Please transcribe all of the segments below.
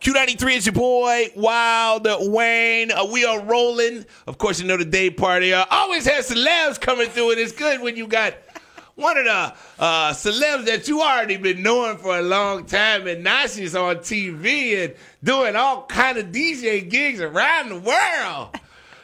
Q93 is your boy, Wild Wayne. Uh, we are rolling. Of course, you know the day party. Uh, always has celebs coming through, and it's good when you got one of the uh, celebs that you already been knowing for a long time, and now she's on TV and doing all kind of DJ gigs around the world.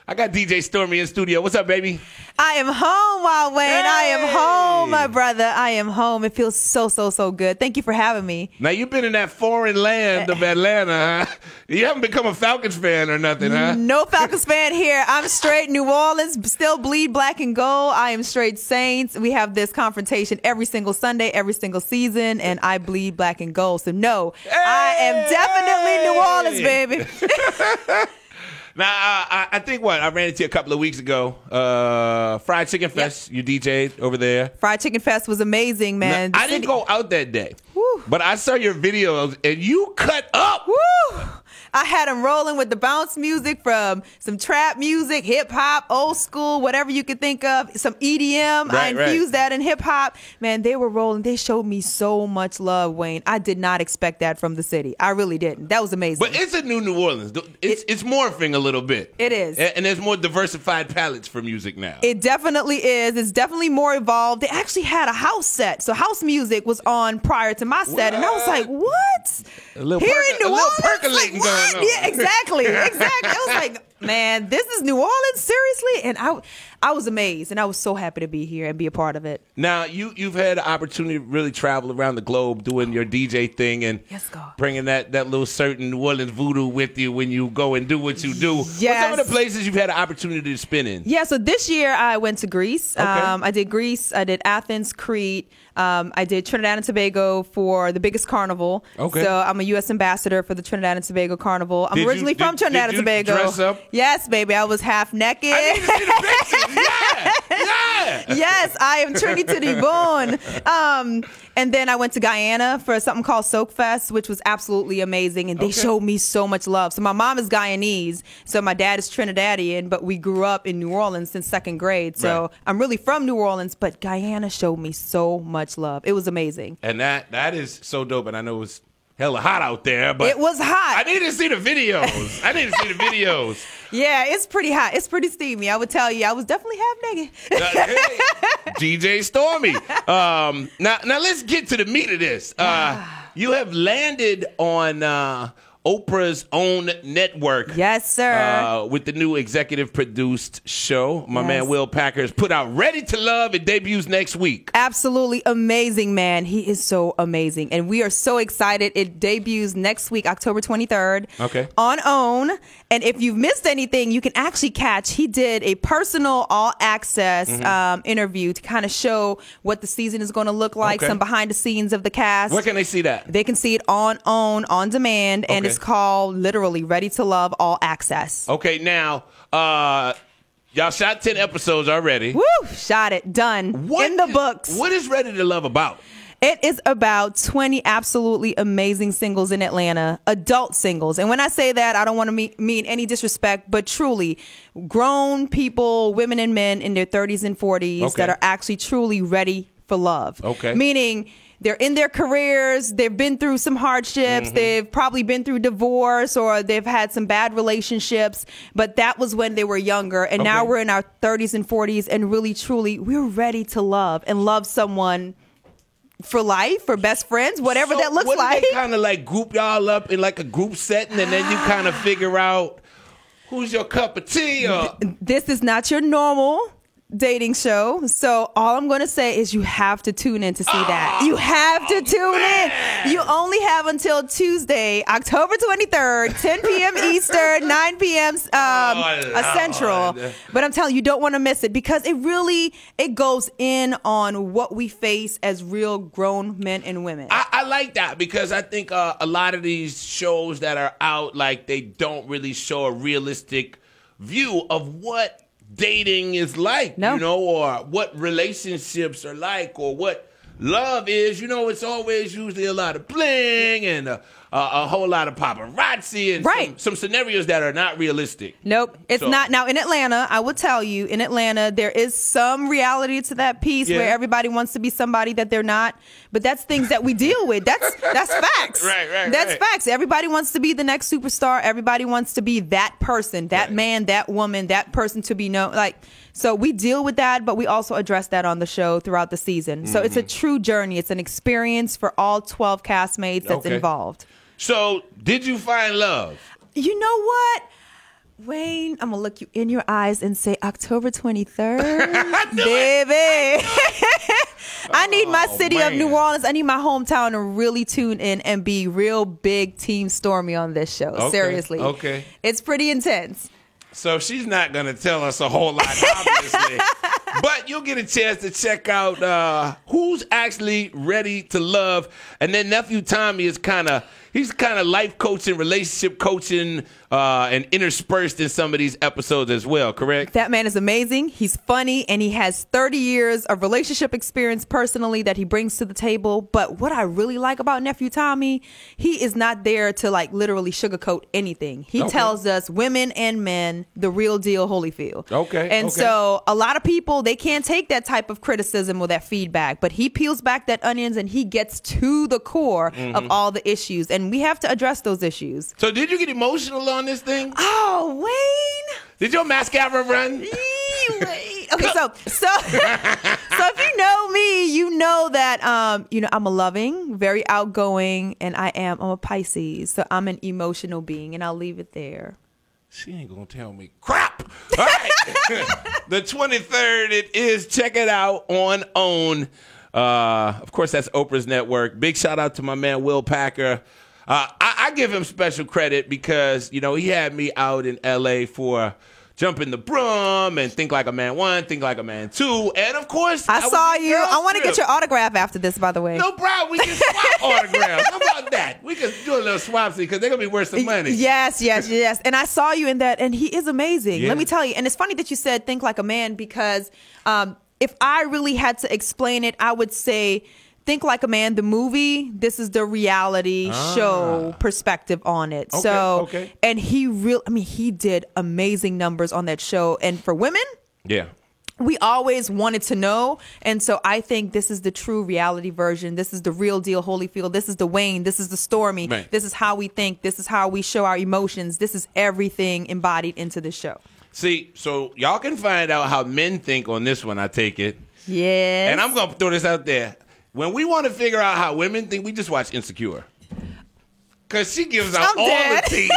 I got DJ Stormy in studio. What's up, baby? I am home, Wild Wayne. Hey! I am home, my brother. I am home. It feels so, so, so good. Thank you for having me. Now you've been in that foreign land of eh. Atlanta, huh? You haven't become a Falcons fan or nothing, huh? No Falcons fan here. I'm straight New Orleans, still bleed black and gold. I am straight Saints. We have this confrontation every single Sunday, every single season, and I bleed black and gold. So no, I am definitely New Orleans, baby. Now, I, I, think what I ran into you a couple of weeks ago. Uh, Fried Chicken Fest. You DJ'd over there. Fried Chicken Fest was amazing, man. Now, I didn't go out that day, but I saw your videos and you cut up. I had them rolling with the bounce music from some trap music, hip hop, old school, whatever you could think of, some EDM. I Right, right. infused that in hip hop. Man, they were rolling. They showed me so much love, Wayne. I did not expect that from the city. I really didn't. That was amazing. But it's a new New Orleans. It's it's morphing a little bit. It is. and, there's more diversified palettes for music now. It definitely is. It's definitely more evolved. They actually had a house set. So house music was on prior to my set. And I was like, what? Here in New a little Orleans? percolating Like, what? Yeah, exactly. Exactly. I was like, man, this is New Orleans? Seriously? And I I was amazed and I was so happy to be here and be a part of it. Now you you've had the opportunity to really travel around the globe doing your DJ thing and Yes, God. bringing that that little certain New Orleans voodoo with you when you go and do what you do. What's some of the places you've had the opportunity to spin in? Yeah, so this year I went to Greece. Okay. Um, I did Greece. I did Athens, Crete. Um, I did Trinidad and Tobago for the biggest carnival. Okay. So I'm a U.S. ambassador for the Trinidad and Tobago Carnival. I'm Did you- originally from Trinidad did and Tobago. dress up? Yes, baby. I was half naked. I need to see the pictures. Yeah, yeah. yes, I am Trini to the bone. Um, and then I went to Guyana for something called Soak Fest, which was absolutely amazing. And they Okay. showed me so much love. So my mom is Guyanese, so my dad is Trinidadian, but we grew up in New Orleans since second grade. So Right. I'm really from New Orleans, but Guyana showed me so much love. It was amazing. And that that is so dope. And I know it's hella hot out there, but It was hot. I need to see the videos. I need to see the videos. Yeah, it's pretty hot. It's pretty steamy. I would tell you, I was definitely half naked. Uh, hey, DJ Stormy. Um, now, now let's get to the meat of this. Uh, you have landed on uh, Oprah's own network. yes, sir. Uh, with the new executive produced show, my Yes. man Will Packer has put out "Ready to Love." It debuts next week. Absolutely amazing, man. He is so amazing. And we are so excited. It debuts next week, October 23rd. Okay. On OWN. And if you've missed anything, you can actually catch. He did a personal all access Mm-hmm. um, interview to kind of show what the season is going to look like, Okay. some behind the scenes of the cast. Where can they see that? they can see it on OWN, on demand. And It's called literally Ready to Love All Access. Okay, now uh, y'all shot ten episodes already. Woo! Shot it. Done. What In the is- books. What is Ready to Love about? It is about 20 absolutely amazing singles in Atlanta, adult singles. And when I say that, I don't want to mean, mean any disrespect, but truly grown people, women and men in their 30s and 40s Okay. that are actually truly ready for love. Okay. Meaning, they're in their careers, they've been through some hardships, Mm-hmm. they've probably been through divorce or they've had some bad relationships, but that was when they were younger. And now we're in our 30s and 40s, and really, truly, we're ready to love and love someone for life, for best friends, whatever So that looks like. Kind of like group y'all up in like a group setting, and then you kind of figure out who's your cup of tea. Or this is not your normal dating show. So all I'm going to say is you have to tune in to see that. You have to tune in. You only have until Tuesday, October 23rd, 10 p.m. Eastern, 9 p.m. Um, Oh, uh, Central. Lord. But I'm telling you, you don't want to miss it because it really it goes in on what we face as real grown men and women. I, I like that because I think uh, a lot of these shows that are out, like they don't really show a realistic view of what dating is like, No. you know, or what relationships are like, or what love is. You know, it's always usually a lot of bling and a, uh, a whole lot of paparazzi and Right. some, some scenarios that are not realistic. Nope, it's So- not. Now in Atlanta, I will tell you, in Atlanta, there is some reality to that piece Yeah. where everybody wants to be somebody that they're not. But that's things that we deal with. That's that's facts. Right, right, That's right. facts. Everybody wants to be the next superstar. Everybody wants to be that person, that Right. man, that woman, that person to be known. Like so, we deal with that, but we also address that on the show throughout the season. So it's a Mm-hmm. true journey. It's an experience for all twelve castmates that's Okay. involved. So, did you find love? You know what? Wayne, I'm gonna look you in your eyes and say October 23rd. Baby. I need my Oh, city of. New Orleans. I need my hometown to really tune in and be real big team Stormy on this show. Okay, Seriously. okay. It's pretty intense. So she's not going to tell us a whole lot, obviously. but you'll get a chance to check out uh, who's actually ready to love. And then nephew Tommy is kind of he's kind of life coaching, relationship coaching, uh, and interspersed in some of these episodes as well. Correct? That man is amazing. He's funny and he has 30 years of relationship experience personally that he brings to the table. But what I really like about Nephew Tommy, he is not there to like literally sugarcoat anything. He Okay. tells us women and men the real deal Holyfield. Okay, And okay. so a lot of people they can't take that type of criticism or that feedback, but he peels back that onions and he gets to the core Mm-hmm. of all the issues and we have to address those issues. So did you get emotional on this thing? Oh, Wayne. Did your mascara run? Okay, so so so if you know me, you know that um, you know, I'm a loving, very outgoing, and I am I'm a Pisces. So I'm an emotional being, and I'll leave it there. She ain't gonna tell me crap. All right. the 23rd, it is. Check it out on OWN. Uh, of course, that's Oprah's network. Big shout out to my man Will Packer. Uh, I, I give him special credit because you know he had me out in L.A. for jumping the broom and think like a man one, think like a man two, and of course I, was saw you. I want to get your autograph after this, by the way. No problem. We can swap autographs. How about that? We can do a little swap because they're gonna be worth some money. Yes, yes, yes. And I saw you in that, and he is amazing. Yeah. Let me tell you. And it's funny that you said think like a man because um, if I really had to explain it, I would say think like a man. The movie. This is the reality show perspective on it. Ah. Okay, so, okay. and he real. I mean, he did amazing numbers on that show. And for women, Yeah. we always wanted to know. And so I think this is the true reality version. This is the real deal Holyfield. This is the Wayne. This is the Stormy. Right. This is how we think. This is how we show our emotions. This is everything embodied into the show. See, so y'all can find out how men think on this one, I take it. Yeah. And I'm going to throw this out there. When we want to figure out how women think, we just watch Insecure. Because she gives out I'm all dead. the tea.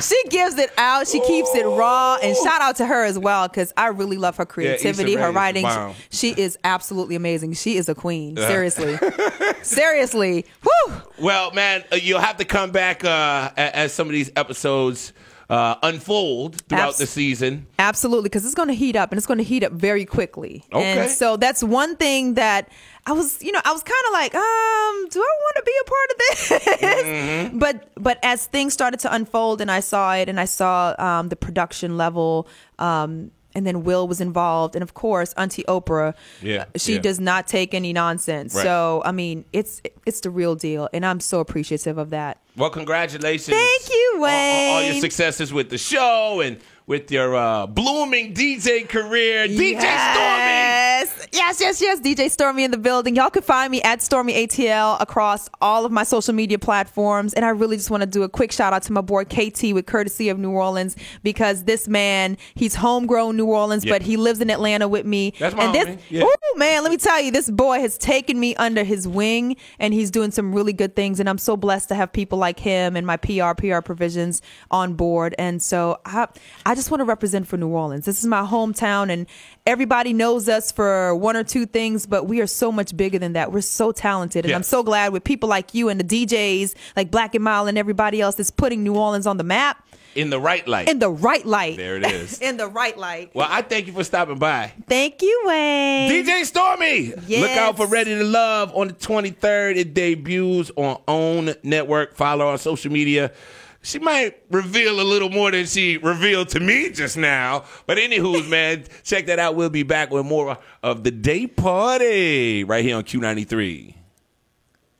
she gives it out. She keeps it raw. And shout out to her as well because I really love her creativity, Issa her writing. bomb. She is absolutely amazing. She is a queen. Seriously. Seriously. Whew. well, man, uh, you'll have to come back uh, as some of these episodes uh, unfold throughout Abs- the season. Absolutely, because it's going to heat up and it's going to heat up very quickly. Okay. And so that's one thing that I was, you know, I was kind of like, um, do I want to be a part of this? Mm-hmm. But but as things started to unfold and I saw it and I saw um, the production level, um, and then Will was involved, and of course, Auntie Oprah, Yeah, uh, she yeah. does not take any nonsense. Right. So I mean, it's it's the real deal, and I'm so appreciative of that. Well, congratulations. Thank you, on- on all your successes with the show and with your uh, blooming DJ career. DJ Stormy. Yes. Yes, yes. DJ Stormy in the building. Y'all can find me at Stormy ATL across all of my social media platforms. And I really just want to do a quick shout out to my boy KT with courtesy of New Orleans because this man, he's homegrown New Orleans, Yeah. but he lives in Atlanta with me. That's my and this, homie. Yeah. Ooh, man, let me tell you, this boy has taken me under his wing and he's doing some really good things. And I'm so blessed to have people like him and my PR, PR provisions on board. And so I, I just want to represent for New Orleans. This is my hometown and everybody knows us for one or two things, but we are so much bigger than that. We're so talented. And I'm so glad with people like you and the DJs like Black N Mild and everybody else that's putting New Orleans on the map In the right light. in the right light. There it is. in the right light. well, I thank you for stopping by. Thank you, Wayne. DJ Stormy. Look out for Ready to Love on the 23rd. It debuts on OWN Network. Follow on social media. She might reveal a little more than she revealed to me just now. But anywho's, man, check that out. We'll be back with more of the day party right here on Q93.